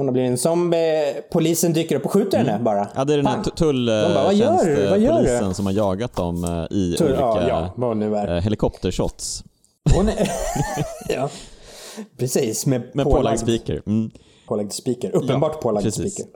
hon har blivit en zombie. Polisen dyker upp och skjuter henne bara. Ja, det är den här tulltjänstpolisen som har jagat dem eh, i Tull- olika ja, eh, helikoptershots. Hon är... ja. Precis, med, Med pålagd speaker. Mm. pålagd speaker. Uppenbart Ja, pålagd precis. speaker.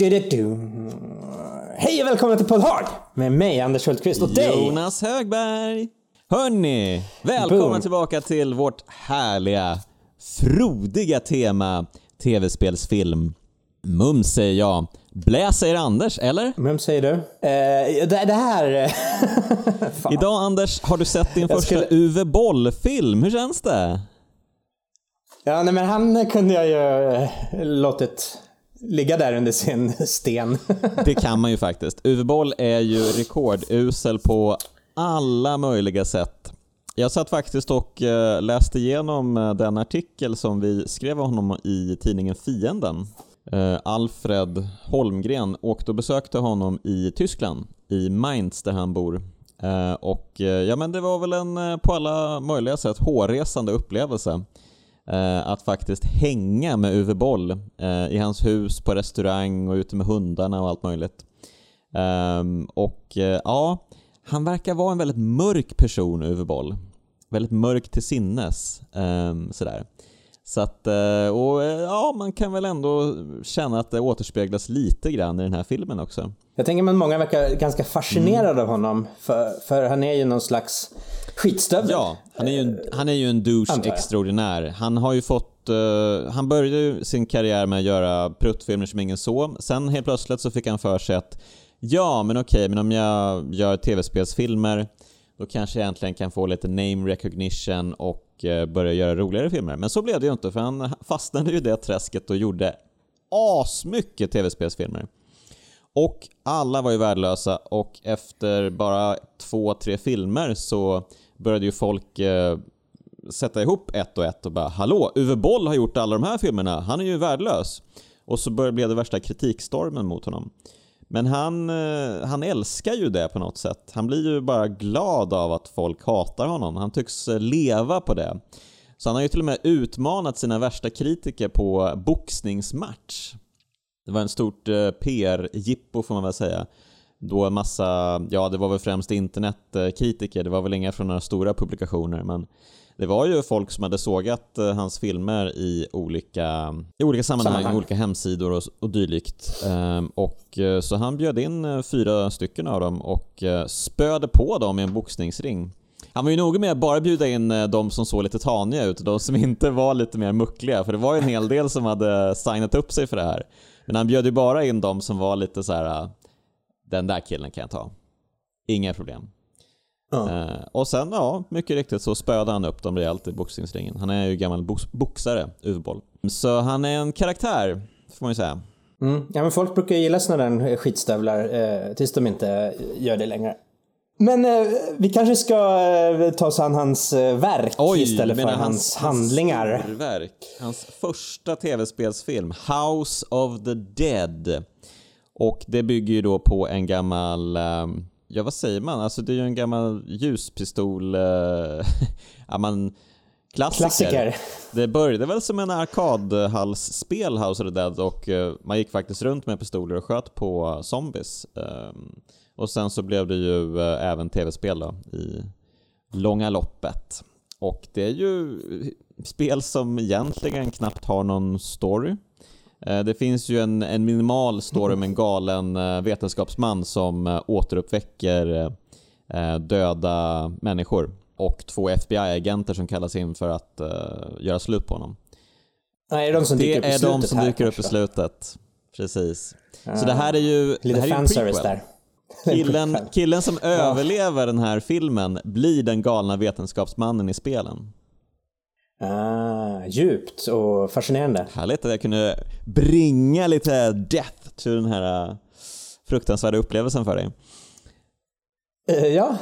Du-du-du. Hej och välkomna till Poddhard med mig Anders Hultqvist och dig. Jonas Högberg! Hörni, välkomna Boom. tillbaka till vårt härliga, frodiga tema tv-spelsfilm. Mums säger jag. Blä säger Anders, eller? Vem säger du? Eh, det, det här... Fan. Idag Anders har du sett din Jag första skulle- Uwe Boll-film. Hur känns det? Ja, nej, men han kunde jag ju eh, låtit ligga där under sin sten. Det kan man ju faktiskt. Uwe Boll är ju rekordusel på alla möjliga sätt. Jag satt faktiskt och eh, läste igenom eh, den artikel som vi skrev om honom i tidningen Fienden. Eh, Alfred Holmgren åkte och besökte honom i Tyskland, i Mainz där han bor. Och ja men det var väl en på alla möjliga sätt hårresande upplevelse att faktiskt hänga med Uwe Boll eh, i hans hus, på restaurang och ute med hundarna och allt möjligt. Ehm, och eh, ja, han verkar vara en väldigt mörk person, Uwe Boll. Väldigt mörk till sinnes. ehm, sådär. Så att, eh, och eh, ja, man kan väl ändå känna att det återspeglas lite grann i den här filmen också. Jag tänker att många verkar ganska fascinerade Mm. av honom. För, för han är ju någon slags skitstövel. Ja, han är ju en, han är ju en douche extraordinär. Han har ju fått, eh, han började ju sin karriär med att göra pruttfilmer som ingen såg. Sen helt plötsligt så fick han för sig att ja, men okej, men om jag gör tv-spelsfilmer då kanske jag egentligen kan få lite name recognition och eh, börja göra roligare filmer. Men så blev det ju inte för han fastnade ju i det träsket och gjorde asmycket tv-spelsfilmer. Och alla var ju värdelösa och efter bara två, tre filmer så började ju folk eh, sätta ihop ett och ett och bara Hallå, Uwe Boll har gjort alla de här filmerna, han är ju värdelös. Och så började blev det värsta kritikstormen mot honom. Men han, eh, han älskar ju det på något sätt. Han blir ju bara glad av att folk hatar honom. Han tycks eh, leva på det. Så han har ju till och med utmanat sina värsta kritiker på boxningsmatch. Det var en stort eh, PR-jippo får man väl säga. Då en massa, ja det var väl främst internetkritiker, det var väl inga från några stora publikationer men det var ju folk som hade sågat eh, hans filmer i olika, i olika sammanhang, Sammanhang. olika hemsidor och, och dylikt. Ehm, och eh, så han bjöd in eh, fyra stycken av dem och spöade på dem i en boxningsring. Han var ju noga med att bara bjuda in de som såg lite taniga ut, de som inte var lite mer muckliga, för det var ju en hel del som hade signat upp sig för det här. Men han bjöd ju bara in de som var lite så här. Den där killen kan jag ta. Inga problem. Ja. Eh, och sen, ja, mycket riktigt så spöade han upp dem rejält i boxningsringen. Han är ju gammal box- boxare, Uwe Boll. Så han är en karaktär, får man ju säga. Mm. ja, men folk brukar gilla sådana där skitstövlar eh, tills de inte gör det längre. Men eh, vi kanske ska eh, ta oss an hans eh, verk istället för menar hans, handlingar. storverk. Hans första tv-spelsfilm, House of the Dead. Och det bygger ju då på en gammal, ehm, ja vad säger man, alltså det är ju en gammal ljuspistol, eh, ja man, klassiker. Klassiker. Det började väl som en arkadhallsspel House of the Dead och eh, man gick faktiskt runt med pistoler och sköt på zombies. Ehm, och sen så blev det ju eh, även tv-spel då i långa loppet. Och det är ju spel som egentligen knappt har någon story. Eh, Det finns ju en, en minimal story med en galen eh, vetenskapsman som eh, återuppväcker döda människor och två FBI-agenter som kallas in för att göra slut på honom. Nej, är det de som dyker upp Det är de som dyker upp i slutet. Precis. Så det här är ju, det Lite här är ju en fanservice där. Killen, killen som överlever den här filmen blir den galna vetenskapsmannen i spelen. Ah, djupt och fascinerande. Härligt att jag kunde bringa lite death till den här äh, fruktansvärda upplevelsen för dig. Eh, Ja,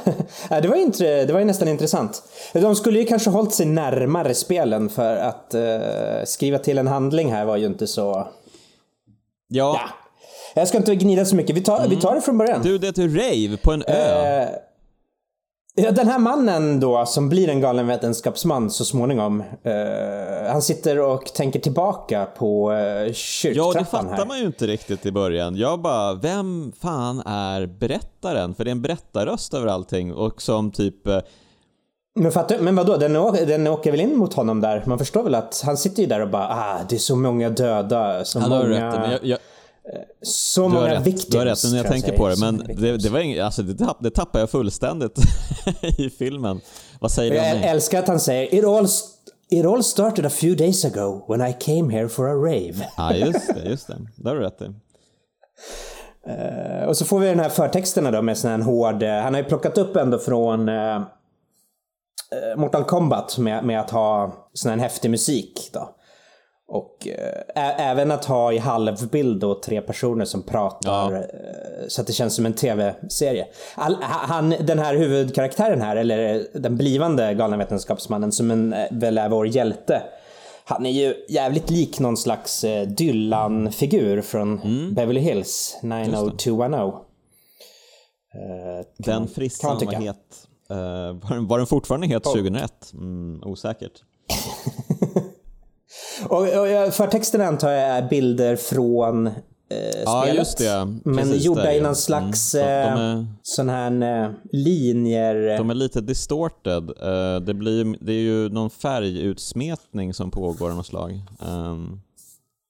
Ja, det var, inte, det var ju nästan intressant. De skulle ju kanske hållit sig närmare spelen för att eh, skriva till en handling här var ju inte så... Ja, Ja. Jag ska inte gnida så mycket, vi tar, vi tar det från början. du det är ett rave på en ö. Eh, Ja, den här mannen då som blir en galen vetenskapsman så småningom. Eh, han sitter och tänker tillbaka på eh, Ja, det kyrktrappan fattar här. man ju inte riktigt i början. Jag bara, vem fan är berättaren? För det är en berättarröst över allting och som typ eh, Men, fattar, men vadå, den, å, den åker väl in mot honom där? Man förstår väl att han sitter ju där och bara ah, det är så många döda, så Han har många, rätt, men jag, jag, så du, har många rätt, victims. du har rätt när jag tänker säger. på det. Men många det, det var inget, alltså det, tapp, det tappar jag fullständigt i filmen. Vad säger du om Jag älskar att han säger it all, it all started a few days ago when I came here for a rave. Ja, just det, just det. Har du rätt i. Eh, Och så får vi den här förtexterna då med sån här hård, eh, han har ju plockat upp ändå från eh, Mortal Kombat med, med att ha sån här häftig musik då. Och eh, ä- även att ha i halvbild då tre personer som pratar Ja. eh, så att det känns som en tv-serie. All, ha- han, den här huvudkaraktären här, eller den blivande galna vetenskapsmannen som en, eh, väl är vår hjälte. Han är ju jävligt lik någon slags eh, Dylan-figur från Mm. Beverly Hills 90210. Eh, Den frissan var het. Eh, var, den- var den fortfarande het 2001? Mm, osäkert. Och, och förtexten antar jag är bilder från eh, Ja, spelet. just det. Men Precis, gjorda i någon slags Mm. De eh, är- sån här eh, linjer. De är lite distorted. Eh, det, blir, det är ju någon färgutsmetning som pågår av något slag. Ehm,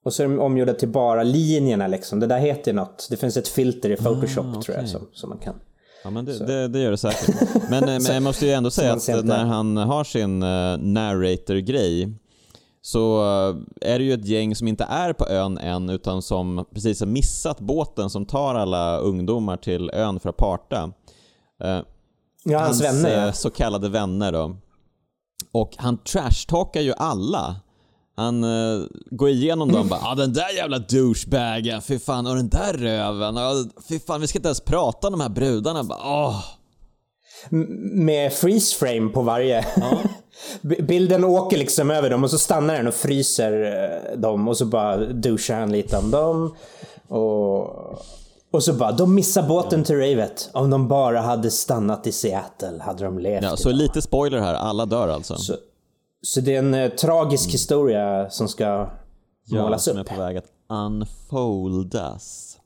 Och så är de omgjorda till bara linjerna liksom. Det där heter något. Det finns ett filter i Photoshop Ah, tror jag som, som man kan. ja, men det, det, det gör det säkert. Men, men jag måste ju ändå säga att när han har sin uh, narrator-grej så eh, är det ju ett gäng som inte är på ön än utan som precis har missat båten som tar alla ungdomar till ön för att parta. Eh, Ja, hans, vänner eh, ja. så kallade vänner då. Och han trashtalkar ju alla. Han eh, går igenom dem och bara ah, den där jävla douchebagen, fy fan, och den där röven, ah, fy fan, vi ska inte ens prata om de här brudarna. Bara, åh. Med freeze frame på varje. B- Bilden åker liksom över dem och så stannar den och fryser eh, dem och så bara douchar han lite om dem. Och, och så bara, de missar båten till ravet. Om de bara hade stannat i Seattle hade de levt. Ja, så lite spoiler här, alla dör alltså. Så, så det är en eh, tragisk historia som ska ja, målas som är upp. på väg att unfoldas.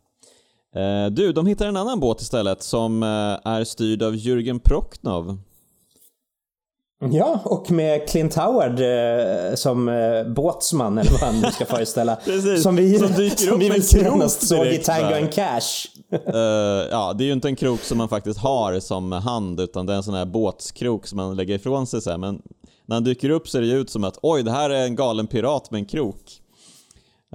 Eh, du, de hittar en annan båt istället som eh, är styrd av Jürgen Prochnow. Ja, och med Clint Howard eh, som eh, båtsman eller vad han nu ska föreställa. Precis, som vi, som dyker som upp vi med senast såg i Tango and Cash. Eh, ja, det är ju inte en krok som man faktiskt har som hand utan det är en sån här båtskrok som man lägger ifrån sig så här. Men när han dyker upp ser det ju ut som att oj, det här är en galen pirat med en krok.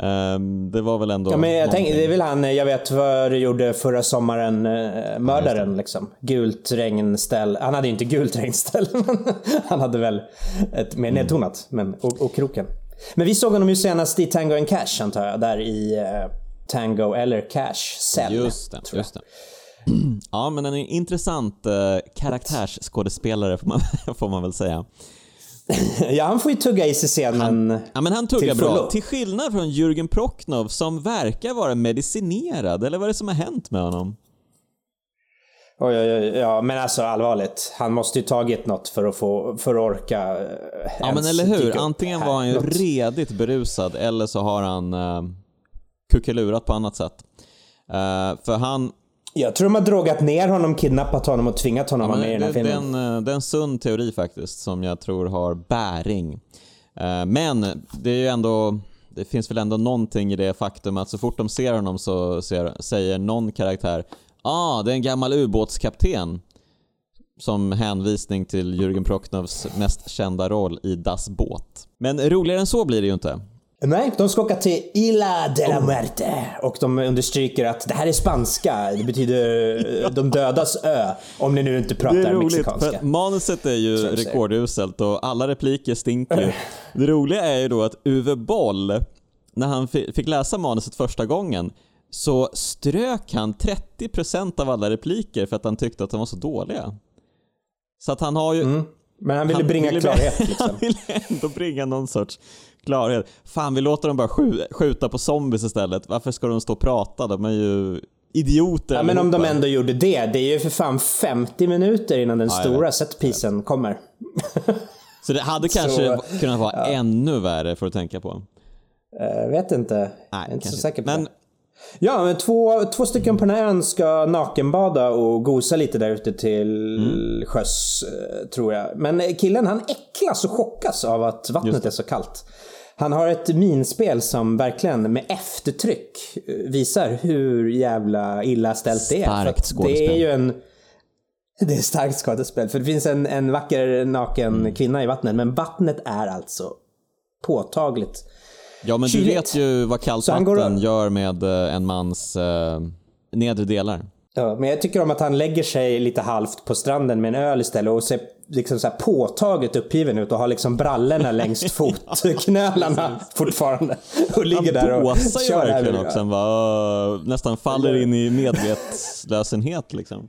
Ehm, det var väl ändå Ja, men jag tänker, det är väl han, jag vet vad du gjorde förra sommaren, eh, mördaren liksom. Gult regnställ. Han hade ju inte gult regnställ, men han hade väl ett mer Mm. nedtonat. Men, och, och kroken. Men vi såg honom ju senast i Tango and Cash antar jag, där i eh, Tango eller Cash Cell. Just det, just det. Ja, men en intressant eh, karaktärsskådespelare får man, får man väl säga. Ja, han får ju tugga i sig scenen. Ja, men han tuggar Till bra. Till skillnad från Jürgen Prochnow som verkar vara medicinerad, eller vad är det som har hänt med honom? Oj, oj, oj, ja, men alltså allvarligt. Han måste ju tagit något för att, få, för att orka eh, Ja men eller hur, antingen var han ju Något- redigt berusad eller så har han uh, kuckelurat på annat sätt. Eh, för han, Jag tror de har drogat ner honom, kidnappat honom och tvingat honom ja, vara med i den det, här det, är filmen. en, eh, det är en sund teori faktiskt som jag tror har bäring. Eh, men det är ju ändå, det finns väl ändå någonting i det faktum att så fort de ser honom så ser, säger någon karaktär ah, det är en gammal ubåtskapten. Som hänvisning till Jürgen Prochnows mest kända roll i Das Båt. Men roligare än så blir det ju inte. Nej, de ska åka till Isla de Oh. la Muerte. Och de understryker att det här är spanska. Det betyder eh, de dödas ö. Om ni nu inte pratar Det är roligt för mexikanska. att manuset är ju rekorduselt och alla repliker stinker ju. Det roliga är ju då att Uwe Boll, när han fi- fick läsa manuset första gången, så strök han 30% av alla repliker för att han tyckte att de var så dåliga. Så att han har ju... Mm. Men han ville bringa ville- klarhet liksom. han ville ändå bringa någon sorts klarhet. Fan, vi låter dem bara skju- skjuta på zombies istället. Varför ska de stå och prata? De är ju idioter Ja, men om de ändå gjorde det. Det är ju för fan 50 minuter innan den jag stora setpisen kommer. Så det hade kanske Så, kunnat vara ännu värre för att tänka på. Jag vet inte. Nej, jag är inte så säker på Men det. Ja, men två, två stycken på den här ön ska nakenbada och gosa lite där ute till Mm. sjöss, eh, tror jag. Men eh, killen han äcklas och chockas av att vattnet är så kallt. Han har ett minspel som verkligen med eftertryck eh, visar hur jävla illa ställt det är. Starkt att Det skådespel. är ju en... Det är starkt skådespel. För det finns en, en vacker naken Mm. kvinna i vattnet. Men vattnet är alltså påtagligt Ja, men du Kyligt. vet ju vad kallt vatten och- gör med eh, en mans eh, nedre delar. Ja, men jag tycker om att han lägger sig lite halvt på stranden med en öl istället och ser liksom så här påtagligt uppgiven ut och har liksom brallorna längst fotknölarna fortfarande. Och ligger där och kör verkligen också. Han bara, nästan faller in i medvetslösenhet liksom.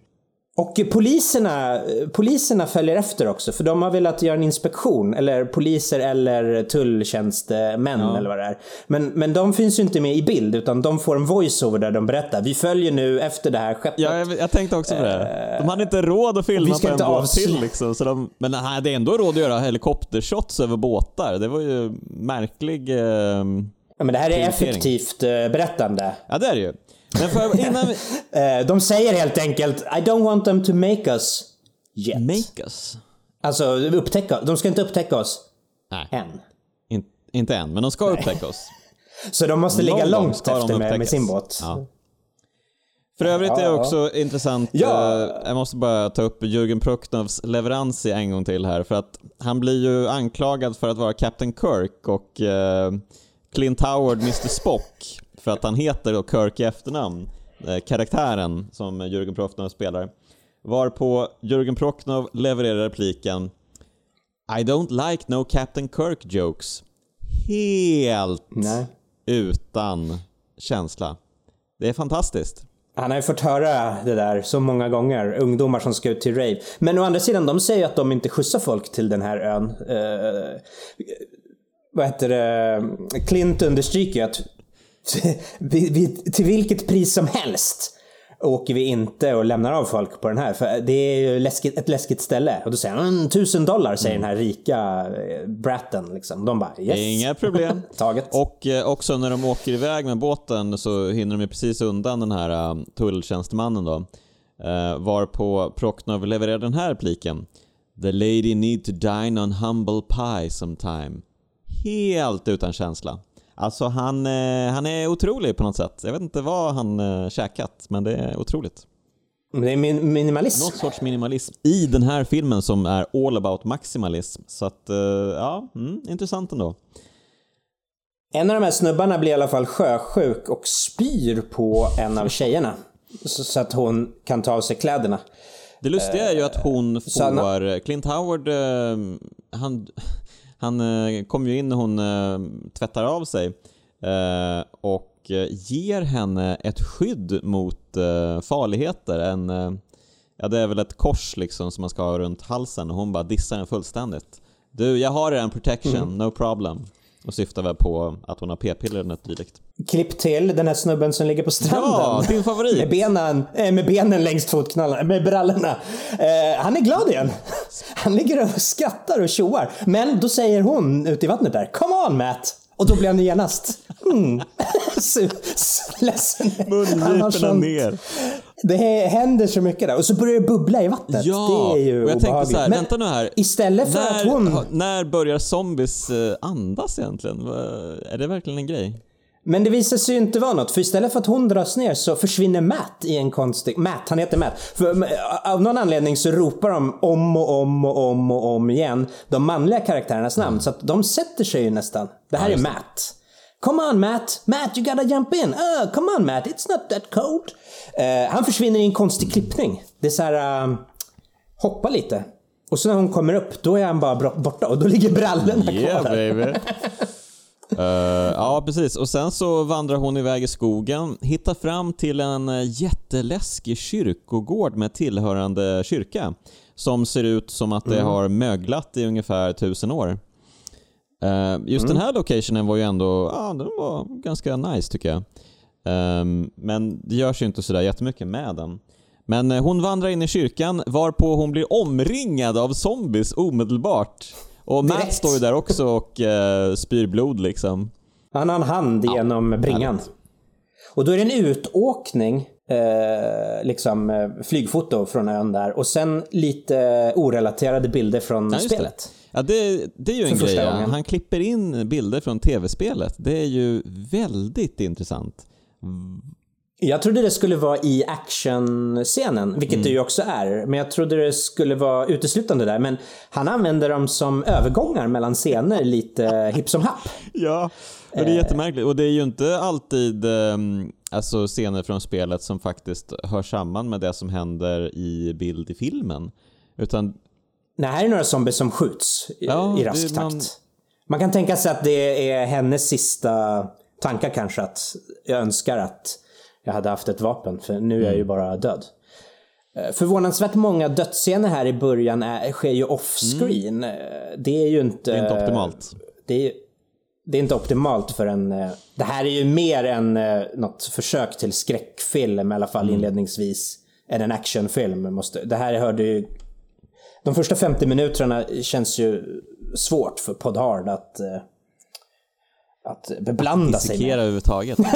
Och poliserna, poliserna följer efter också för de har velat göra en inspektion. Eller poliser eller tulltjänstemän eller vad det är. Men, men de finns ju inte med i bild utan de får en voiceover där de berättar. Vi följer nu efter det här skeppet. Ja, jag, jag tänkte också på det. De hade inte råd att filma vi ska på en båt till liksom. Så de, men de hade ändå råd att göra helikoptershots över båtar. Det var ju märklig... Eh, Ja, men det här är effektivt eh, berättande. ja, det är det ju. Men för, innan vi... Eh, De säger helt enkelt I don't want them to make us yet. Make us? Alltså upptäcka, de ska inte upptäcka oss Nej, än. in, inte än. Men de ska upptäcka oss. Så de måste ligga Någon långt efter med, med sin båt. Ja. För övrigt är det Ja, också intressant, Ja. eh, jag måste bara ta upp Jürgen Prochnovs leverans i en gång till här för att han blir ju anklagad för att vara Captain Kirk och eh, Clint Howard Mr Spock för att han heter då Kirk i efternamn, eh, karaktären som Jürgen Prochnov spelar. Varpå Jürgen Prochnov levererar repliken I don't like no Captain Kirk jokes. Helt Nej. utan känsla. Det är fantastiskt. Han har ju fått höra det där så många gånger. Ungdomar som ska ut till rave. Men å andra sidan, de säger att de inte skjutsar folk till den här ön. Eh, vad heter det? Clint understryker ju att till vilket pris som helst åker vi inte och lämnar av folk på den här. För det är ju läskigt, ett läskigt ställe. Och då säger han "Mm, tusen dollar säger den här rika eh, bratten. Liksom. De bara yes. Inga problem. Taget. Och eh, också när de åker iväg med båten så hinner de ju precis undan den här uh, tulltjänstemannen då. Uh, varpå Prochnov levererar den här repliken. The lady need to dine on humble pie sometime. Helt utan känsla. Alltså han, eh, han är otrolig på något sätt. Jag vet inte vad han uh, käkat, men det är otroligt. Det är min, minimalism. Något sorts minimalism i den här filmen som är all about maximalism. Så att, eh, ja, mm, intressant ändå. En av de här snubbarna blir i alla fall sjösjuk och spyr på en av tjejerna. Så, att hon kan ta av sig kläderna. Det lustiga är ju att hon får... Clint Howard, eh, han, han eh, kommer ju in när hon eh, tvättar av sig eh, och ger henne ett skydd mot farligheter. En, ja, det är väl ett kors liksom som man ska ha runt halsen och hon bara dissar den fullständigt. Du, jag har en protection, Mm. no problem. Och syftar väl på att hon har p-piller eller något dylikt. Klipp till den här snubben som ligger på stranden. Ja, din favorit! Med benen, eh, med benen längst fotknallarna, med brallorna. Eh, han är glad igen. Han ligger och skrattar och tjoar. Men då säger hon ute i vattnet där, Come on Matt! Och då blir han genast mm. ledsen. Mungiporna ner. Det händer så mycket där. Och så börjar det bubbla i vattnet. Ja, det är ju och jag tänkte obehagligt. så här, Men vänta nu här. Istället för när, att hon... när börjar zombies eh, andas egentligen? Är det verkligen en grej? Men det visar sig ju inte vara något, för istället för att hon dras ner så försvinner Matt i en konstig... Matt, han heter Matt. För av någon anledning så ropar de om och om och om och om igen de manliga karaktärernas namn, så att de sätter sig ju nästan. Det här Ja, är. Matt. Come on Matt! Matt, you gotta jump in! Uh, come on Matt, it's not that cold! Eh, han försvinner i en konstig klippning. Det är så här... eh, hoppa lite. Och så när hon kommer upp, då är han bara borta och då ligger brallorna Yeah kvar. baby. Uh, ja, precis. Och sen så vandrar hon iväg i skogen, hittar fram till en eh, jätteläskig kyrkogård med tillhörande kyrka som ser ut som att det mm. har möglat i ungefär tusen år. Uh, just mm. den här locationen var ju ändå, ja, den var ganska nice tycker jag. Um, men det görs ju inte sådär jättemycket med den. Men hon vandrar in i kyrkan varpå hon blir omringad av zombies omedelbart. Och Matt Direkt. står ju där också och uh, spyr blod liksom. Han har en hand ja, genom bringan. Och då är det en utåkning, eh, liksom eh, flygfoto från ön där och sen lite orelaterade bilder från ja, spelet. Det. Ja, det, det är ju en grej. Han klipper in bilder från tv-spelet. Det är ju väldigt intressant. Jag trodde det skulle vara i actionscenen, vilket mm. det ju också är. Men jag trodde det skulle vara uteslutande där. Men han använder dem som övergångar mellan scener lite hipp som happ. Ja, och det är jättemärkligt. Och det är ju inte alltid um, alltså scener från spelet som faktiskt hör samman med det som händer i bild i filmen. Utan... Nej, här är några zombies som skjuts i, ja, i rask takt. Man... man kan tänka sig att det är hennes sista tankar kanske. Att jag önskar att jag hade haft ett vapen, för nu är jag ju mm. bara död. Eh, förvånansvärt många dödsscener här i början är, sker ju off-screen. Mm. Det är ju inte... Det är inte optimalt. Det är, det är inte optimalt för en... Eh, det här är ju mer än något försök till skräckfilm, i alla fall mm. inledningsvis, än en actionfilm. Måste, det här hörde ju... De första 50 minuterna känns ju svårt för Pod Hard att att beblanda att sig med. överhuvudtaget.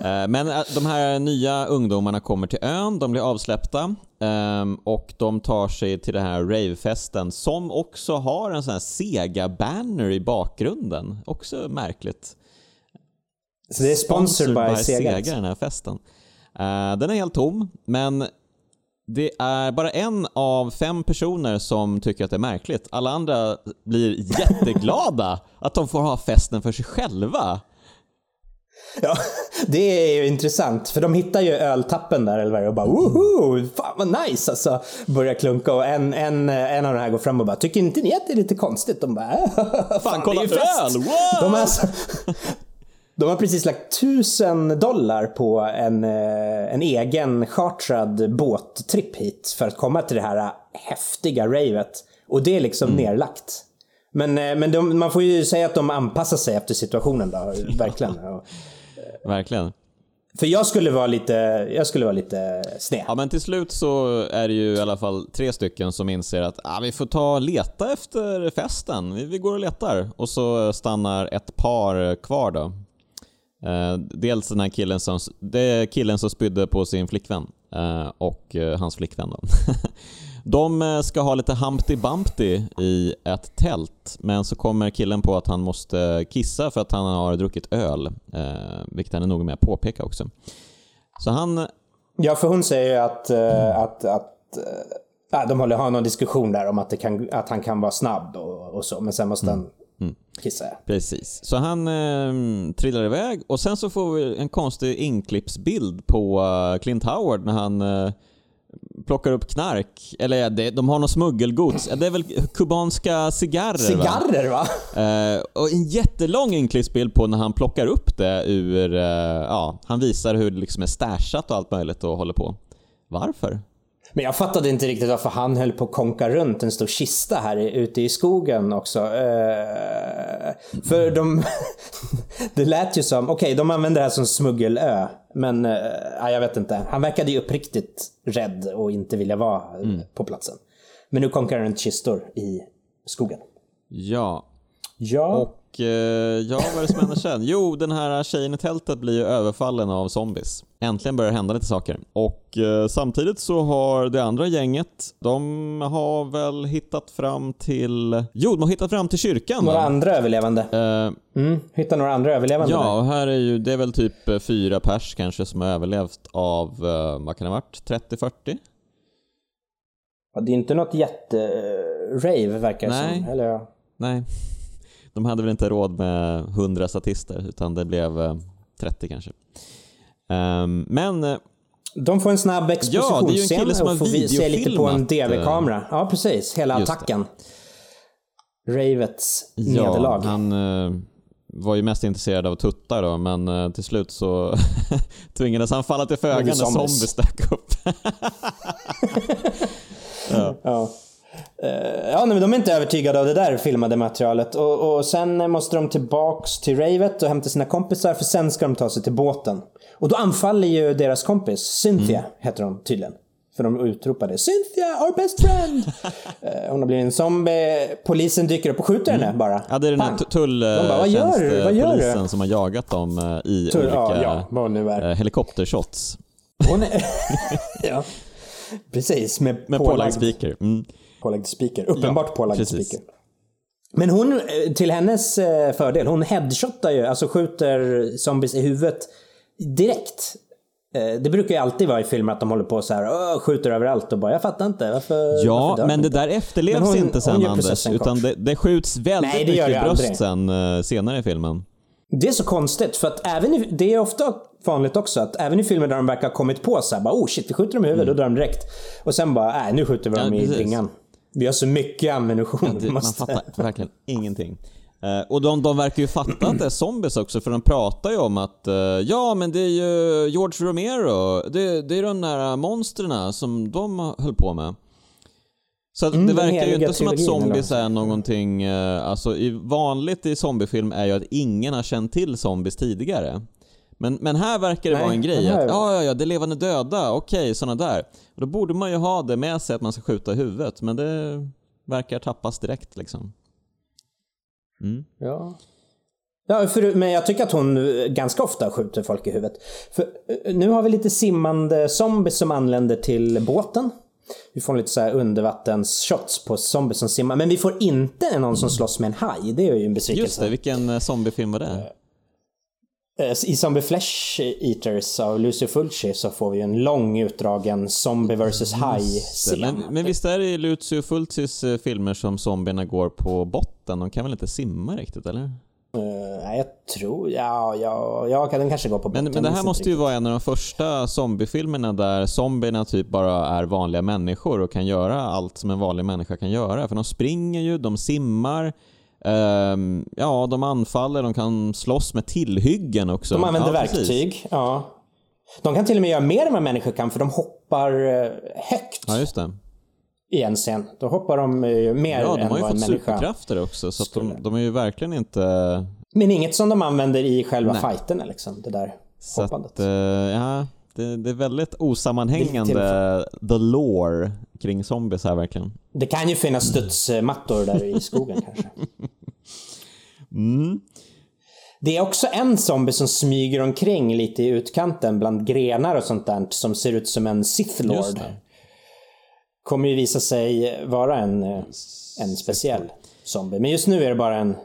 Eh, men eh, de här nya ungdomarna kommer till ön, de blir avsläppta ehm, och de tar sig till den här ravefesten som också har en sån här Sega-banner i bakgrunden. Också märkligt. Så det är sponsored, by, by Sega, Sega den här festen. Eh, den är helt tom, men det är bara en av fem personer som tycker att det är märkligt. Alla andra blir jätteglada att de får ha festen för sig själva. Ja, det är ju intressant för de hittar ju öltappen där eller vad det och bara woho, fan vad nice alltså. Börjar klunka och en, en, en av de här går fram och bara tycker inte ni att det är lite konstigt? De bara äh, fan, fan kolla öl, wow! De, är alltså, de har precis lagt tusen dollar på en, eh, en egen chartrad båttripp hit för att komma till det här häftiga ravet. Och det är liksom mm. nerlagt. Men, eh, men de, man får ju säga att de anpassar sig efter situationen då, verkligen. verkligen. För jag skulle vara lite, jag skulle vara lite sned. Ja men till slut så är det ju i alla fall tre stycken som inser att ah, vi får ta leta efter festen. Vi, vi går och letar. Och så stannar ett par kvar då. Eh, dels den här killen som, det är killen som spydde på sin flickvän eh, och eh, hans flickvän då. De ska ha lite Humpty Bumpty i ett tält men så kommer killen på att han måste kissa för att han har druckit öl, vilket han är noga med att påpeka också. Så han... Ja, för hon säger ju att, mm. att, att äh, de håller, har någon diskussion där om att, det kan, att han kan vara snabb och, och så, men sen måste mm. han Mm. Gissar jag. Precis. Så han eh, trillar iväg och sen så får vi en konstig inklippsbild på uh, Clint Howard när han eh, plockar upp knark. Eller det, de har något smuggelgods. Det är väl kubanska cigarrer Cigarrer va? va? Eh, och en jättelång inklippsbild på när han plockar upp det ur... Eh, ja, han visar hur det liksom är stashat och allt möjligt och håller på. Varför? Men jag fattade inte riktigt varför han höll på att konka runt en stor kista här ute i skogen också. Uh, för de... det lät ju som, okej okay, de använder det här som smuggelö. Men uh, jag vet inte. Han verkade ju uppriktigt rädd och inte vilja vara mm. på platsen. Men nu konkar han runt kistor i skogen. Ja. Ja. Och Eh, ja, vad är det som händer sen? Jo, den här tjejen i tältet blir ju överfallen av zombies. Äntligen börjar det hända lite saker. Och eh, samtidigt så har det andra gänget, de har väl hittat fram till... Jo, de har hittat fram till kyrkan. Några va? andra överlevande. Uh, mm, hitta några andra överlevande. Ja, och här är ju, det är väl typ fyra pers kanske som har överlevt av, vad kan det ha varit, 30-40? Ja, det är inte något jätte-rave verkar det som. Eller. Nej de hade väl inte råd med 100 statister utan det blev 30 eh, kanske. Um, men eh, de får en snabb expositionsscen ja, och får se lite på en DV-kamera. Ja, precis. Hela attacken. Det. Ravets ja, nederlag. Han var ju mest intresserad av tuttar då, men eh, till slut så tvingades han falla till föga när zombies. dök upp. Ja. Eh, ja, nej, men de är inte övertygade av det där filmade materialet. Och, och sen måste de tillbaks till ravet och hämta sina kompisar för sen ska de ta sig till båten. Och då anfaller ju deras kompis, Cynthia heter hon tydligen. För de utropade Cynthia, our best friend! Eh, hon har blivit en zombie. Polisen dyker upp och skjuter henne bara. Ja, det är den här Pang! De bara, "Vad gör du? Vad gör du?" tulltjänstepolisen som har jagat dem eh, i Tull- olika ja, ja, eh, helikoptershots. Hon är... ja. Precis, med, Med pålagd speaker. Mm. Pålagd speaker. Uppenbart Ja, pålagd precis. speaker. Men hon, till hennes eh, fördel, hon headshotar ju, alltså skjuter zombies i huvudet direkt. Eh, Det brukar ju alltid vara i filmer att de håller på så här, skjuter överallt och bara jag fattar inte varför Ja, varför men de det inte?" där efterlevs hon- inte sen gör Anders, utan det, det skjuts väldigt Nej, det mycket det bröst sen eh, senare i filmen. Det är så konstigt för att även i, det är ofta vanligt också att även i filmer där de verkar ha kommit på så här, bara oh shit vi skjuter dem i huvudet, då dör de direkt. Och sen bara, nej nu skjuter vi Mm. Ja, dem i precis. bringan. Vi har så mycket ammunition. Det, vi man fattar verkligen ingenting. Eh, och de, de verkar ju fatta att det är zombies också, för de pratar ju om att eh, ja, men det är ju George Romero, det, det är de där monstren som de höll på med. Så att det verkar ju inte som att zombies är någonting, eh, alltså i, vanligt i zombiefilm är ju att ingen har känt till zombies tidigare. Men, men här verkar det Nej, vara en grej att ja, ja, ja, det är levande döda, okej, såna där. Och då borde man ju ha det med sig att man ska skjuta i huvudet, men det verkar tappas direkt liksom. Mm. Ja. Ja, för, men jag tycker att hon eh, ganska ofta skjuter folk i huvudet. För eh, nu har vi lite simmande zombies som anländer till båten. Vi får lite så här undervattens-shots på zombies som simmar. Men vi får inte någon som slåss med en haj. Det är ju en besvikelse. Just det, vilken eh, zombiefilm var det? Eh, I Zombie Flesh Eaters av Lucio Fulci så får vi en lång utdragen zombie vs haj-scen. Men, men visst är det i Lucio Fulcis eh, filmer som zombierna går på botten? De kan väl inte simma riktigt, eller? Eh, Nej, jag tror... Ja, ja, ja, den kanske går på botten. Men, men det här måste ju vara en av de första zombiefilmerna där zombierna typ bara är vanliga människor och kan göra allt som en vanlig människa kan göra. För de springer ju, de simmar, ja de anfaller, de kan slåss med tillhyggen också. De använder ja, precis. verktyg. Ja. De kan till och med göra mer än vad människor kan för de hoppar eh, högt Ja, just det. i en scen. Då hoppar de eh, mer Ja, de än har ju vad en fått människa... superkrafter också så att de, skulle. de är ju verkligen inte... Men inget som de använder i själva Nej. fighterna liksom. Det där Så hoppandet. att, eh, ja, det, det är väldigt osammanhängande the lore kring zombies här verkligen. Det kan ju finnas studsmattor där i skogen kanske. Mm. Det är också en zombie som smyger omkring lite i utkanten bland grenar och sånt där som ser ut som en Sith Lord. Kommer ju visa sig vara en, en speciell zombie. Men just nu är det bara en,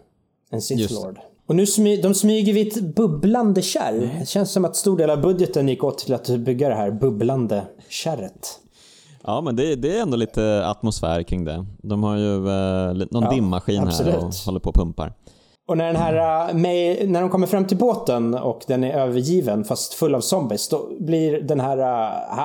en Sith. Lord. Och nu smy, de smyger vid ett bubblande kärr. Det känns som att stor del av budgeten gick åt till att bygga det här bubblande kärret. Ja, men det, det är ändå lite atmosfär kring det. De har ju eh, någon Ja, dimmaskin här absolut. och håller på och pumpar. Och när den här, äh, när de kommer fram till båten och den är övergiven fast full av zombies, då blir den här,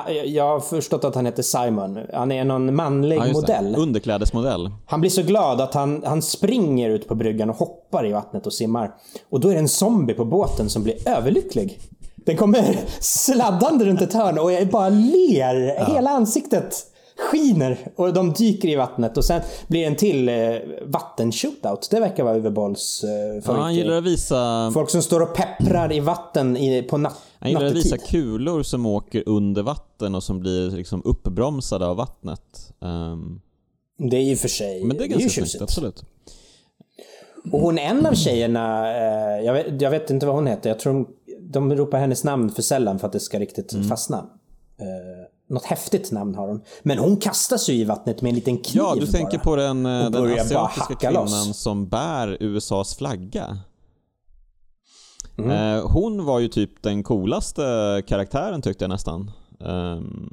äh, jag har förstått att han heter Simon, han är någon manlig Ja, modell. Det. Underklädesmodell. Han blir så glad att han, han springer ut på bryggan och hoppar i vattnet och simmar. Och då är det en zombie på båten som blir överlycklig. Den kommer sladdande runt ett hörn och jag bara ler. Hela ansiktet skiner och de dyker i vattnet och sen blir det en till eh, vattenshootout. Det verkar vara Uwe-Bolls eh, Ja, han gillar att visa, Folk som står och pepprar i vatten i, på natt, han gillar att nattetid. visa kulor som åker under vatten och som blir liksom uppbromsade av vattnet. Ehm, Det är ju för sig men det är ganska tjusigt. snyggt, absolut. Och hon, en av tjejerna, eh, jag, vet, jag vet inte vad hon heter, jag tror de, de ropar hennes namn för sällan för att det ska riktigt Mm. fastna. Eh, något häftigt namn har hon. Men hon kastas ju i vattnet med en liten kniv Ja, du tänker bara. på den, eh, den asiatiska kvinnan loss. som bär USAs flagga. Mm. Eh, hon var ju typ den coolaste karaktären tyckte jag nästan. Ehm,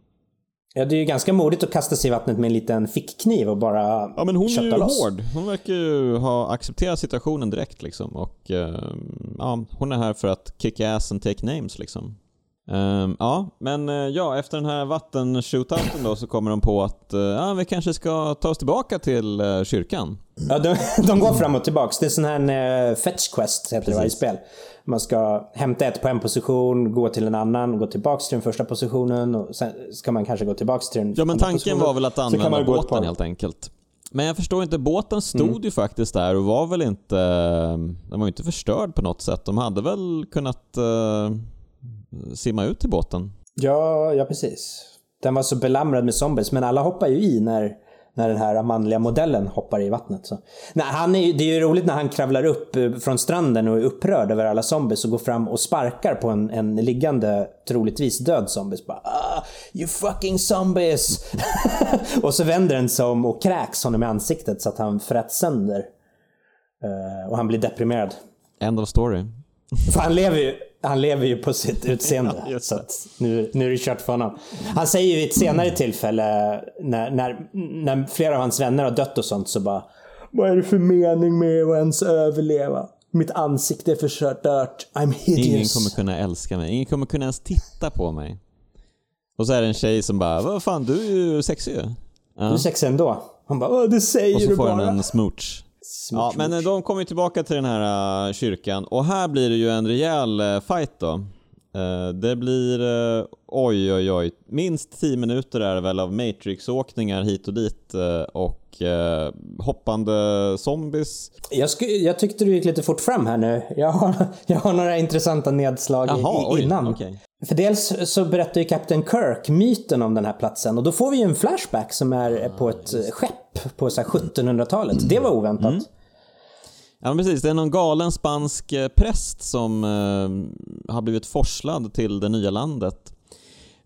Ja, det är ju ganska modigt att kasta sig i vattnet med en liten fickkniv och bara Ja men hon är ju loss. hård. Hon verkar ju ha accepterat situationen direkt liksom och ehm, ja, hon är här för att kick ass and take names liksom. Um, ja, men uh, ja, efter den här vattenshootouten då så kommer de på att uh, ja, vi kanske ska ta oss tillbaka till uh, kyrkan. Ja, de, de går fram och tillbaka. Det är sån här fetch quest heter det varje spel. Man ska hämta ett på en position, gå till en annan, gå tillbaka till den första positionen och sen ska man kanske gå tillbaka till den Ja, men tanken var väl att använda båten helt enkelt. Men jag förstår inte, båten stod mm. ju faktiskt där och var väl inte... Den var ju inte förstörd på något sätt. De hade väl kunnat simma ut till båten. Ja, ja precis. Den var så belamrad med zombies, men alla hoppar ju i när, när den här manliga modellen hoppar i vattnet. Så. Nej, han är, det är ju roligt när han kravlar upp eh, från stranden och är upprörd över alla zombies och går fram och sparkar på en, en liggande, troligtvis död zombies. Bara, ah, you fucking zombies! och så vänder den sig om och kräks honom i ansiktet så att han fräts sönder. Uh, och han blir deprimerad. End of story. För han lever ju han lever ju på sitt utseende. Ja, så nu, nu är det kört för honom. Han säger ju vid ett senare tillfälle när, när, när flera av hans vänner har dött och sånt så bara Vad är det för mening med att ens överleva? Mitt ansikte är förstört. I'm hideous. Ingen kommer kunna älska mig. Ingen kommer kunna ens titta på mig. Och så är det en tjej som bara Vad fan, du är ju sexig ju. Ja. Du är sexig ändå. Han bara det säger du bara. Och så får han en smooch. Ja, men de kommer tillbaka till den här uh, kyrkan och här blir det ju en rejäl uh, fight då. Uh, det blir, uh, oj oj oj, minst 10 minuter är det väl av Matrix-åkningar hit och dit och hoppande zombies. Jag, jag, tyckte du gick lite fort fram här nu. Jag har, jag har några intressanta nedslag Jaha, innan. Oj, okay. För dels så berättar ju Captain Kirk myten om den här platsen och då får vi ju en flashback som är på ett skepp på 1700-talet. Det var oväntat. Mm. Ja precis, det är någon galen spansk eh, präst som eh, har blivit forslad till det nya landet.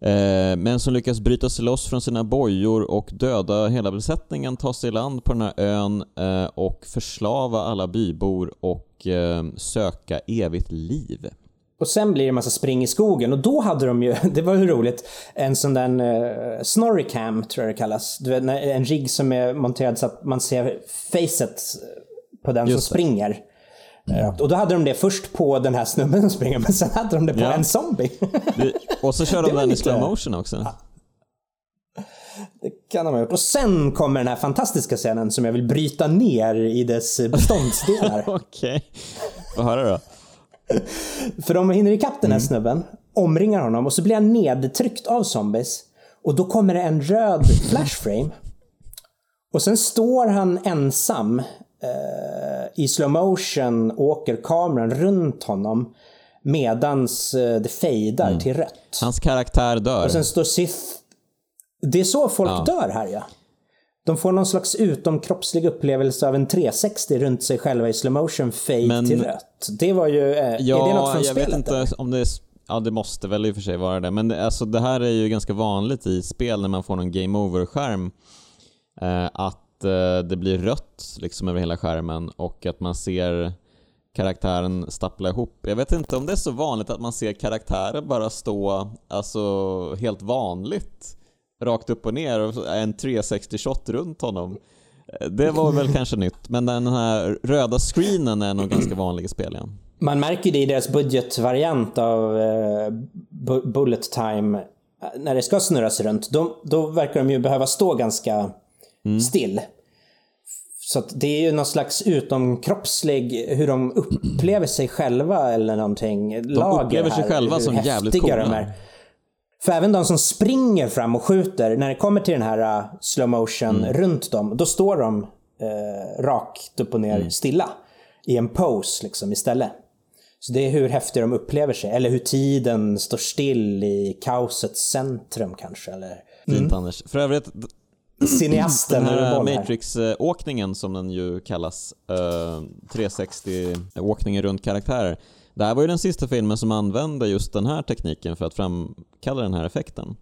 Eh, men som lyckas bryta sig loss från sina bojor och döda hela besättningen, ta sig i land på den här ön eh, och förslava alla bybor och eh, söka evigt liv. Och sen blir det en massa spring i skogen och då hade de ju, det var ju roligt, en sån där uh, snorricam tror jag det kallas. Du vet, en rigg som är monterad så att man ser facet på den Just som det. springer. Mm. Och då hade de det först på den här snubben som springer, men sen hade de det på ja. en zombie. och så kör de den i slow motion också. Ja. Det kan de ha gjort. Och sen kommer den här fantastiska scenen som jag vill bryta ner i dess beståndsdelar. Okej, få höra då. För de hinner ikapp den här mm. snubben, omringar honom och så blir han nedtryckt av zombies. Och då kommer det en röd flashframe. Och sen står han ensam i slow motion åker kameran runt honom medans eh, det fejdar mm. till rött. Hans karaktär dör. Och sen står Sith... Det är så folk ja. dör här ja. De får någon slags utomkroppslig upplevelse av en 360 runt sig själva i slow motion fade Men, till rött. Det var ju... Eh, ja, är det något från jag spelet? vet inte eller? om det är... Ja, det måste väl i och för sig vara det. Men det, alltså, det här är ju ganska vanligt i spel när man får någon game over-skärm. Eh, att Eh, det blir rött liksom över hela skärmen och att man ser karaktären stappla ihop. Jag vet inte om det är så vanligt att man ser karaktären bara stå alltså helt vanligt rakt upp och ner och en 360 shot runt honom. Det var väl kanske nytt, men den här röda screenen är nog ganska vanlig i spel igen. Man märker det i deras budgetvariant av eh, Bullet Time. När det ska snurras runt, då, då verkar de ju behöva stå ganska mm. still. Så det är ju någon slags utomkroppslig, hur de upplever sig själva eller någonting. De Lager upplever sig här, själva som jävligt coola. För även de som springer fram och skjuter, när det kommer till den här uh, slow motion mm. runt dem, då står de uh, rakt upp och ner mm. stilla. I en pose liksom istället. Så det är hur häftiga de upplever sig, eller hur tiden står still i kaosets centrum kanske. Eller... Fint mm. Anders. För övrigt, cineasten Den här Matrix-åkningen som den ju kallas, uh, 360-åkningen runt karaktärer. Det här var ju den sista filmen som använde just den här tekniken för att framkalla den här effekten.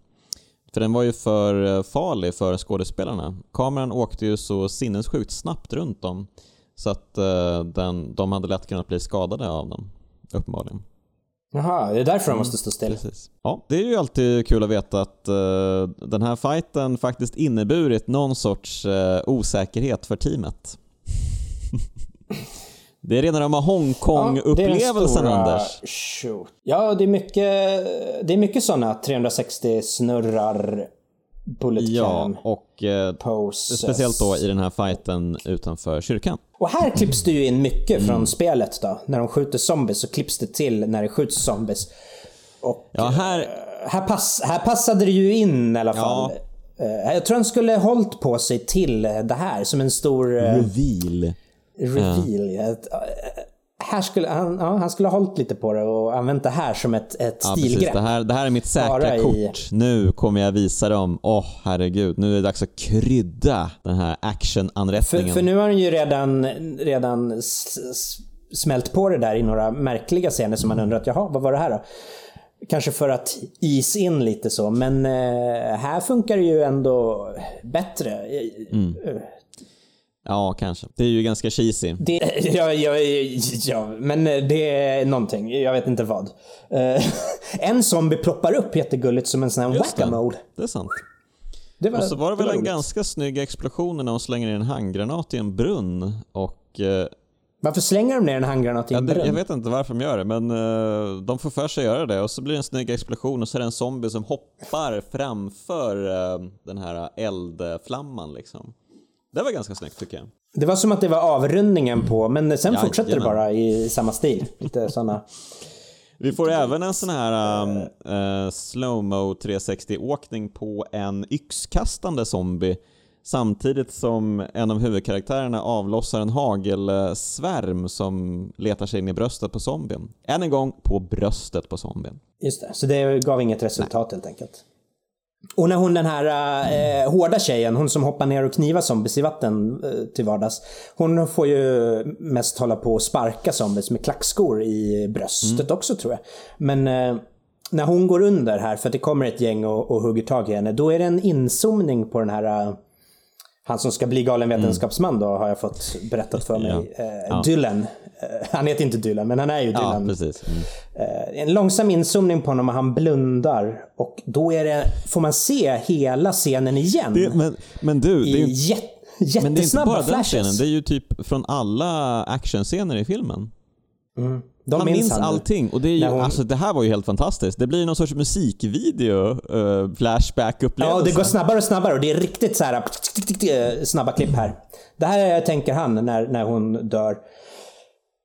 För den var ju för eh, farlig för skådespelarna. Kameran åkte ju så sinnessjukt snabbt runt dem så att uh, den, de hade lätt kunnat bli skadade av den, uppenbarligen. Jaha, det är därför de måste stå still. Precis. Ja, det är ju alltid kul att veta att uh, den här fighten faktiskt inneburit någon sorts uh, osäkerhet för teamet. Det är rena rama Hongkong-upplevelsen, ja, Anders. Shoot. Ja, det är mycket, det är mycket sådana 360 snurrar bullet Ja, och eh, poses. speciellt då i den här fighten utanför kyrkan. Och här klipps det ju in mycket från spelet då. När de skjuter zombies så klipps det till när det skjuts zombies. Och Ja, här... här, pass, här passade det ju in i alla fall. Eh, Jag tror han skulle hållit på sig till det här som en stor eh, Reveal. reveal. Ja. Eh, Här skulle, han, ja, han skulle ha hållit lite på det och använt det här som ett, ett Ja, precis. stilgrepp. Det här, det här är mitt säkra i- kort. Nu kommer jag visa dem. Åh, herregud. Nu är det dags att krydda den här För, actionanrättningen. för nu har han ju redan, redan smält på det där i några märkliga scener som man undrat, jaha, vad var det här då? Kanske för att is in lite så, men eh, här funkar det ju ändå bättre. Mm. Ja, kanske. Det är ju ganska cheesy. Det, ja, ja, ja, men det är någonting. Jag vet inte vad. Eh, en zombie ploppar upp jättegulligt som en sån här Just det. whack-a-mole. Det är sant. Det var, Och så var det väl en roligt. ganska snygg explosion när de slänger in en handgranat i en brunn. Och eh, Varför slänger de ner en handgranat i ja, en det, brunn? jag vet inte varför de gör det, men eh, de får för sig att göra det. Och så blir det en snygg explosion och så är det en zombie som hoppar framför den här eldflamman liksom. Det var ganska snyggt tycker jag. Det var som att det var avrundningen på, men sen Jajamän. fortsätter det bara i samma stil. Lite såna. Vi får även en sån här um, uh, slowmo 360-åkning på en yxkastande zombie samtidigt som en av huvudkaraktärerna avlossar en hagelsvärm som letar sig in i bröstet på zombien. Än en gång på bröstet på zombien. Just det, så det gav inget resultat helt enkelt. Och när hon den här eh, hårda tjejen, hon som hoppar ner och knivar zombies i vatten eh, till vardags. Hon får ju mest hålla på och sparka zombies med klackskor i bröstet också tror jag. Men eh, när hon går under här, för att det kommer ett gäng och, och hugger tag i henne, då är det en inzoomning på den här eh, han som ska bli galen vetenskapsman då har jag fått berättat för mig. Eh, Dylan. Eh, han heter inte Dylan, men han är ju Ja, Dylan. precis. Mm. Eh, En långsam inzoomning på honom och han blundar. Och då är det, får man se hela scenen igen. Det, men, men du, det är ju, men det är inte bara den flashes. scenen. Det är ju typ från alla actionscener i filmen. De han minns minns han. allting och det, är ju, hon- alltså, det här var ju helt fantastiskt. Det blir någon sorts musikvideo, uh, flashback-upplevelse. Ja, det går snabbare och snabbare och det är riktigt så här snabba klipp här. Det här tänker han när, när hon dör.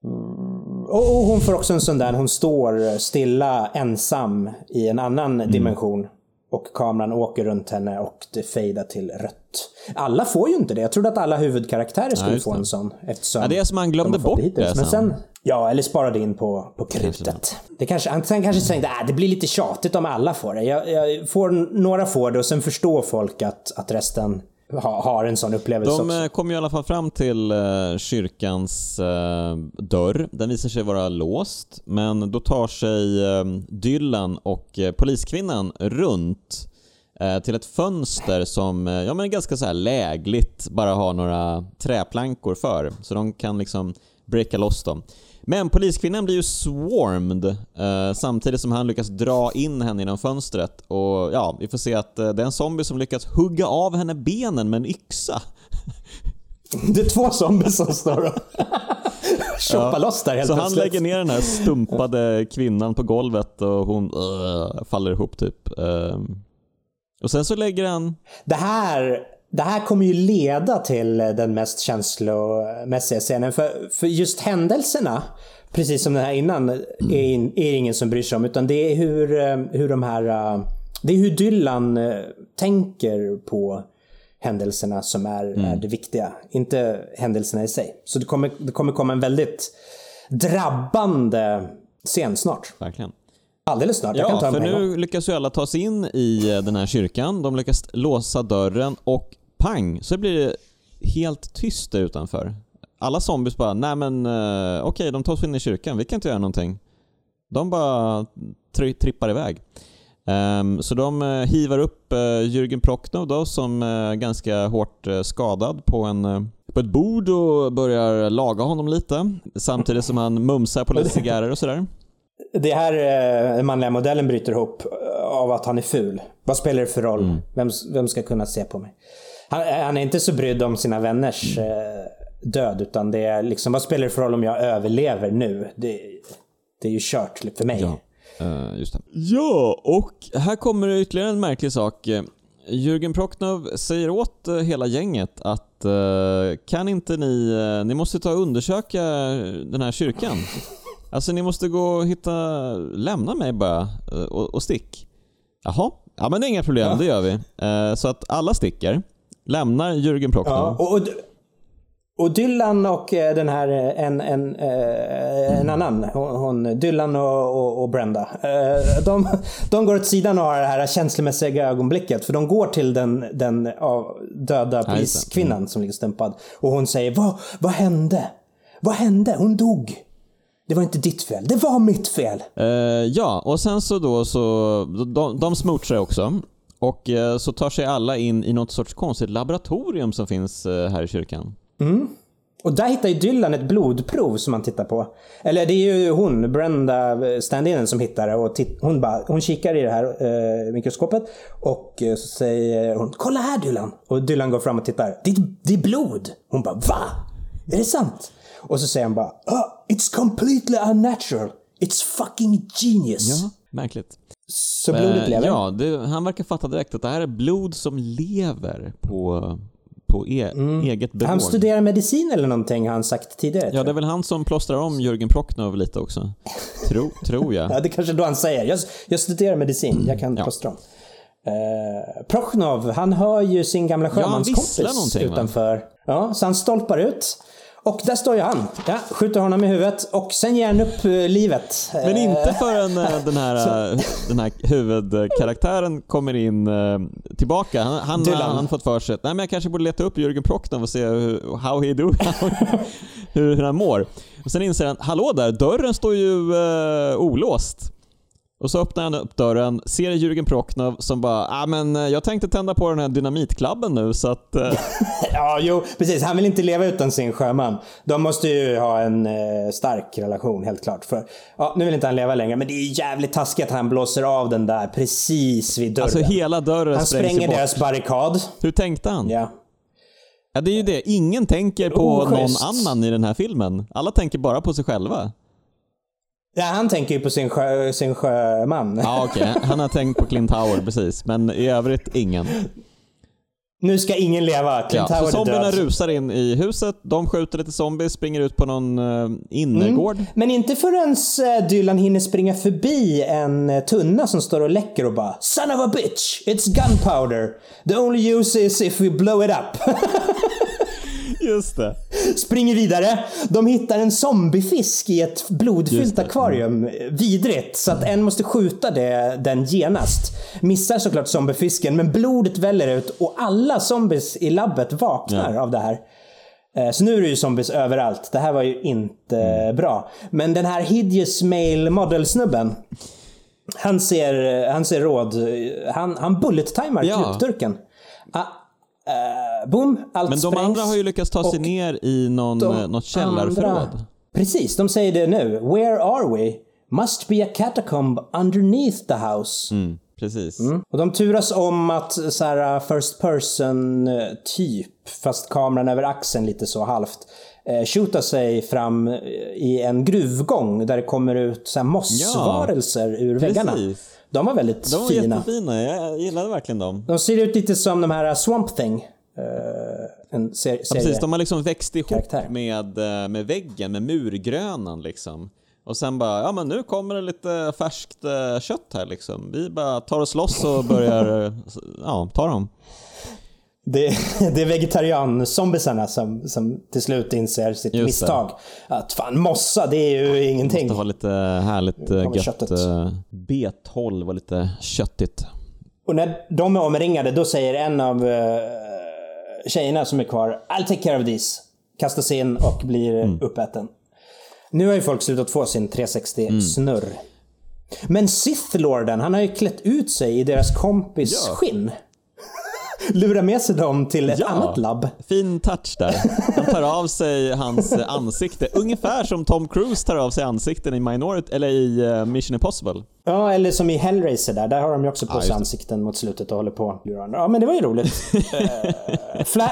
Mm. Och, och hon får också en sån där, hon står stilla ensam i en annan Mm. dimension. Och kameran åker runt henne och det fejdar till rött. Alla får ju inte det. Jag trodde att alla huvudkaraktärer skulle just få det. en sån. Eftersom Ja, det är som han glömde de bort hittills. det Men sen. Ja, eller sparade in på, på krutet. Det kanske, han sen kanske tänkte att det blir lite tjatigt om alla får det. Jag, jag får, några får det och sen förstår folk att, att resten ha, har en sån upplevelse De också. eh, kom ju i alla fall fram till eh, kyrkans eh, dörr. Den visar sig vara låst, men då tar sig eh, Dylan och poliskvinnan runt till ett fönster som ja, men är ganska så här lägligt, bara har några träplankor för. Så de kan liksom breaka loss dem. Men poliskvinnan blir ju swarmed eh, samtidigt som han lyckas dra in henne genom fönstret. Och ja, vi får se att eh, det är en zombie som lyckas hugga av henne benen med en yxa. Det är två zombies som står och choppar loss där helt Så han lägger ner den här stumpade kvinnan på golvet och hon uh, faller ihop typ. Ehm. och sen så lägger han... Det här, det här kommer ju leda till den mest känslomässiga scenen. För, för just händelserna, precis som den här innan, är, in, är ingen som bryr sig om. Utan det är hur, eh, hur de här... eh, Det är hur Dylan eh, tänker på händelserna som är, är det viktiga. Inte händelserna i sig. Så det kommer, det kommer komma en väldigt drabbande scen snart. Verkligen. Alldeles snart. Jag Ja, för nu lyckas ju alla ta sig in i eh, den här kyrkan. De lyckas låsa dörren och pang så blir det helt tyst där utanför. Alla zombies bara, nej men uh, okej, de tar sig in i kyrkan, vi kan inte göra någonting. De bara tri trippar iväg. Ehm, så de uh, hivar upp uh, Jürgen Prochnow då som är ganska hårt eh, skadad på, en, eh, på ett bord och börjar laga honom lite. Samtidigt som han mumsar på lite cigarrer och sådär. Det här eh, den manliga modellen bryter ihop eh, av att han är ful. Vad spelar det för roll? Mm. Vem, vem ska kunna se på mig? Han, han är inte så brydd om sina vänners eh, död. Utan det är liksom, vad spelar det för roll om jag överlever nu? Det, det är ju kört för mig. Ja. Uh, just det. Ja, och här kommer ytterligare en märklig sak. Jürgen Prochnow säger åt eh, hela gänget att kan inte ni, ni måste ta och undersöka den här kyrkan. Alltså ni måste gå och hitta, lämna mig bara och, och stick. Jaha, ja men det är inga problem, ja. det gör vi. så att alla sticker, lämnar Jürgen Prochnow. Ja, och, och och Dylan och eh, den här, eh, en, en, eh, en annan, hon, Dylan och, och, och Brenda. De, de går åt sidan och har det här känslomässiga ögonblicket. För de går till den, den döda poliskvinnan mm. som ligger stämpad. Och hon säger, vad, vad hände? Vad hände? Hon dog. Det var inte ditt fel, det var mitt fel. Uh, ja, och sen så då så, de, de smoochar också. Och så tar sig alla in i något sorts konstigt laboratorium som finns här i kyrkan. Mm. Och där hittar ju Dylan ett blodprov som han tittar på. Eller det är ju hon, Brenda stand som hittar det och hon, bara, hon kikar i det här eh, mikroskopet och eh, så säger hon “Kolla här Dylan!” och Dylan går fram och tittar. “Det, det är blod!” Hon bara “Va? Är det sant?” Och så säger han bara oh, “It's completely unnatural. It's fucking genius!” Ja, märkligt. Så blodet lever? Ja, det, han verkar fatta direkt att det här är blod som lever på på e mm. eget bevåg. Han studerar medicin eller någonting har han sagt tidigare. Ja, det är väl han som plåstrar om Jörgen Prochnow lite också. Tro, tror jag. ja, det är kanske då han säger. Jag, jag studerar medicin, jag kan ja. plåstra om. Uh, Prochnov, han hör ju sin gamla sjömanskompis ja, utanför. Va? Ja, så han stolpar ut. Och där står ju han. Ja, skjuter honom i huvudet och sen ger han upp eh, livet. Men inte förrän eh, den här, den här huvudkaraktären kommer in tillbaka. Han, han, han har fått för sig att jag kanske borde leta upp Jürgen Prochnow och se hur, how he do, hur, hur han mår. Och sen inser han, hallå där, dörren står ju uh, olåst. Och så öppnar han upp dörren, ser Jürgen Prochnow som bara ah, men eh, jag tänkte tända på den här dynamitklabben nu så att... Eh. ja, jo, precis. Han vill inte leva utan sin sjöman. De måste ju ha en eh, stark relation, helt klart. För, ja, nu vill inte han leva längre, men det är jävligt taskigt att han blåser av den där precis vid dörren. Alltså hela dörren Han spränger deras barrikad. Hur tänkte han? Ja. Ja, det är ju det. Ingen tänker på Oschysst. någon annan i den här filmen. Alla tänker bara på sig själva. Ja, han tänker ju på sin, sjö, sin sjöman. Ja, okej. Okay. Han har tänkt på Clint Howard, precis. Men i övrigt ingen. Nu ska ingen leva. Clint ja, Howard så zombierna rusar in i huset, de skjuter lite zombies, springer ut på någon uh, innergård. Mm. Men inte förrän uh, Dylan hinner springa förbi en uh, tunna som står och läcker och bara “Son of a bitch! It's gunpowder! The only use is if we blow it up!” Just det. Springer vidare. De hittar en zombiefisk i ett blodfyllt akvarium. Vidrigt. Så att en måste skjuta det, den genast. Missar såklart zombiefisken, men blodet väller ut och alla zombies i labbet vaknar ja. av det här. Eh, så nu är det ju zombies överallt. Det här var ju inte mm. bra. Men den här hideous male model-snubben. Han ser, han ser råd. Han, han bullet-timar ja. krutdurken. Ah, Uh, boom, allt Men de sprängs. andra har ju lyckats ta sig ner i någon, de något källarförråd. Andra, precis, de säger det nu. Where are we? Must be a catacomb underneath the house. Mm, precis. Mm. Och de turas om att så här, uh, first person uh, typ, fast kameran över axeln lite så halvt, eh, shoota sig fram i en gruvgång där det kommer ut så här, mossvarelser ja, ur precis. väggarna. De var väldigt de var fina. De var jättefina, jag gillade verkligen dem. De ser ut lite som de här Swamp Thing. Uh, en ser ja, precis, de har liksom växt ihop med, eh, med väggen, med murgrönan liksom. Och sen bara, ja men nu kommer det lite färskt eh, kött här liksom. Vi bara tar oss loss och börjar, ja, ta dem. Det, det är vegetarian-zombisarna som, som till slut inser sitt Just misstag. Det. Att fan, mossa det är ju ingenting. Det vara lite härligt gött. Köttet. Eh, B12 var lite köttigt. Och när de är omringade då säger en av tjejerna som är kvar I'll take care of this. Kastas in och blir mm. uppäten. Nu har ju folk slutat få sin 360-snurr. Mm. Men Sith-lorden, han har ju klätt ut sig i deras kompis ja. skinn lura med sig dem till ett ja, annat labb. Fin touch där. Han tar av sig hans ansikte, ungefär som Tom Cruise tar av sig ansikten i Minority, eller i uh, Mission Impossible. Ja, eller som i Hellraiser där. Där har de ju också på sig ansikten mot slutet och håller på. Ja, men det var ju roligt. uh, Fla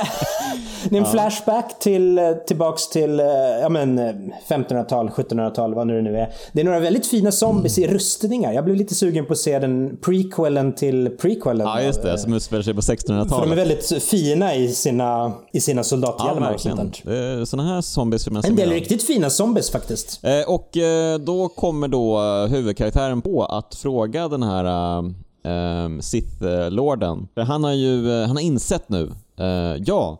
Det är en flashback till, eh, tillbaks till eh, ja, men, eh, 1500-tal, 1700-tal, vad nu det nu är. Det är några väldigt fina zombies i rustningar. Jag blev lite sugen på att se den prequelen till prequelen. Ja, just det. Som utspelar sig på För de är 1600-talet. väldigt fina i sina, i sina Ja, soldathjälmar och sånt där. Såna här zombies vill man En del riktigt fina zombies faktiskt. Eh, Och eh, då kommer då eh, huvudkaraktären på att fråga den här eh, Sith-lorden. Han har ju han har insett nu, eh, ja,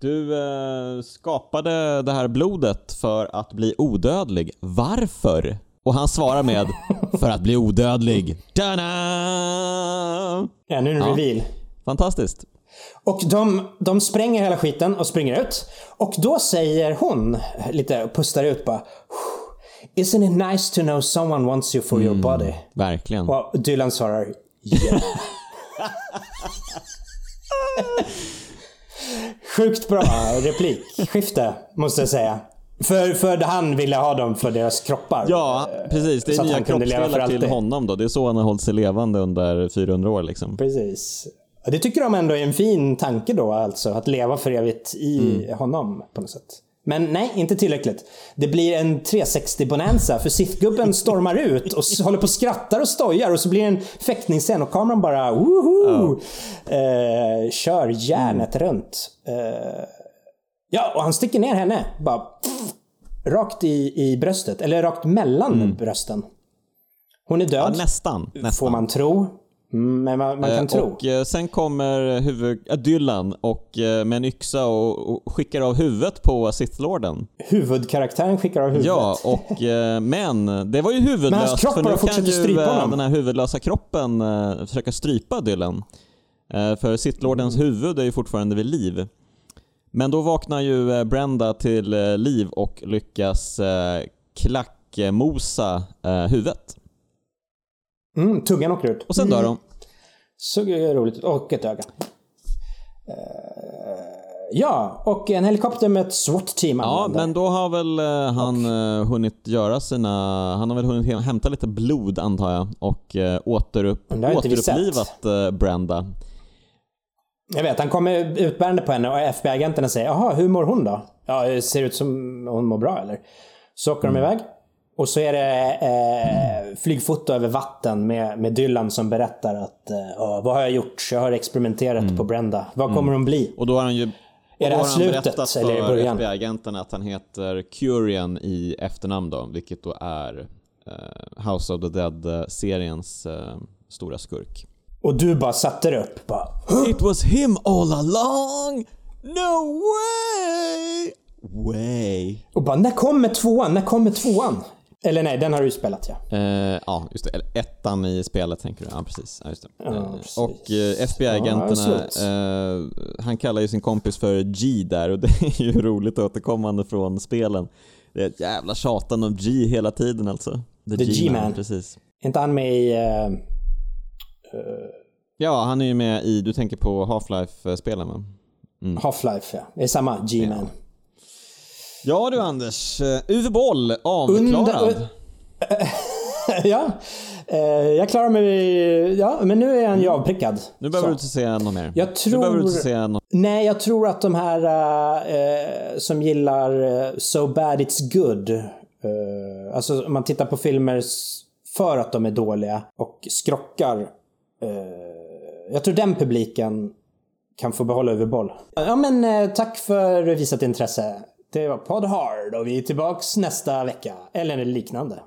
du eh, skapade det här blodet för att bli odödlig. Varför? Och han svarar med för att bli odödlig. Tada! Ja, nu är det Ja. reveal. Fantastiskt. Och de, de spränger hela skiten och springer ut. Och då säger hon, lite pustar ut bara Isn't it nice to know someone wants you for your body? Verkligen. Och Dylan svarar yeah. Sjukt bra replikskifte, måste jag säga. För, för han ville ha dem för deras kroppar. Ja, precis. Det är nya kroppsdelar till honom då. Det är så han har hållit sig levande under 400 år liksom. Precis. Och Det tycker de ändå är en fin tanke då, alltså. Att leva för evigt i Mm. honom på något sätt. Men nej, inte tillräckligt. Det blir en 360-bonanza för Sith-gubben stormar ut och håller på och skrattar och stojar och så blir det en fäktningsscen och kameran bara woho! Eh, kör järnet Mm. runt. Eh, ja, och han sticker ner henne. Bara pff, rakt i, i bröstet. Eller rakt mellan brösten. Hon är död, Mm. Ja, nästan. nästan. får man tro. Men man, man kan Eh, tro. Och eh, sen kommer huvud, äh, Dylan och eh, med en yxa och, och skickar av huvudet på Sith-lorden. Huvudkaraktären skickar av huvudet. Ja, och, eh, men det var ju Men huvudlöst hans kropp för nu kan ju strypa eh, honom. den här huvudlösa kroppen eh, försöka strypa Dylan. Eh, för Sith-lordens Mm. huvud är ju fortfarande vid liv. Men då vaknar ju eh, Brenda till eh, liv och lyckas eh, klackmosa eh, huvudet. Mm, tungan åker ut. Och sen dör hon. Så roligt. Och ett öga. Eh, ja, och en helikopter med ett SWAT-team Ja, men då har väl eh, han eh, hunnit göra sina... Han har väl hunnit hämta lite blod antar jag och eh, återupp, Men det har inte vi sett. återupplivat eh, Brenda. Jag vet, han kommer utbärande på henne och FBI-agenterna säger Jaha, hur mår hon då? Ja, ser ut som hon mår bra eller? Så åker Mm. de iväg. Och så är det eh, flygfoto över vatten med, med Dylan som berättar att eh, "Ja, vad har jag gjort? Jag har experimenterat Mm. på Brenda. Vad kommer hon bli? Och då har han ju... Är det här slutet, berättat eller i för början? FBI-agenterna att han heter Curian i efternamn då, vilket då är eh, House of the Dead-seriens eh, stora skurk. Och du bara satte dig upp. Bara, It was him all along! No way! Way. och bara, när kommer tvåan? När kommer tvåan? Eller nej, den har du ju spelat ja. Eh, ja, just det. Eller ettan i spelet tänker du. Ja, precis. Ja, just. Ja, Eh, precis. och eh, Ja, FBI-agenterna, absolut. eh, han kallar ju sin kompis för G där och det är ju roligt återkommande från spelen. Det är ett jävla tjatande om G hela tiden alltså. The G-Man. Precis. Är inte han med i... eh, Ja, han är ju med i, du tänker på Half-Life-spelen va? Half-Life ja. Det är samma G-Man. Ja du Anders, uh, Uwe Boll avklarad. Under- ja. Eh, jag klarar mig... Ja, men nu är han ju avprickad. nu behöver Så. du inte säga något mer. Jag Nu behöver du tror- inte säga något. Nej, jag tror att de här eh, som gillar eh, So Bad It's Good. Eh, alltså om man tittar på filmer för att de är dåliga och skrockar. Eh, jag tror den publiken kan få behålla huvudboll. Ja men eh, tack för visat intresse. Det var Podhard och vi är tillbaks nästa vecka. Eller liknande.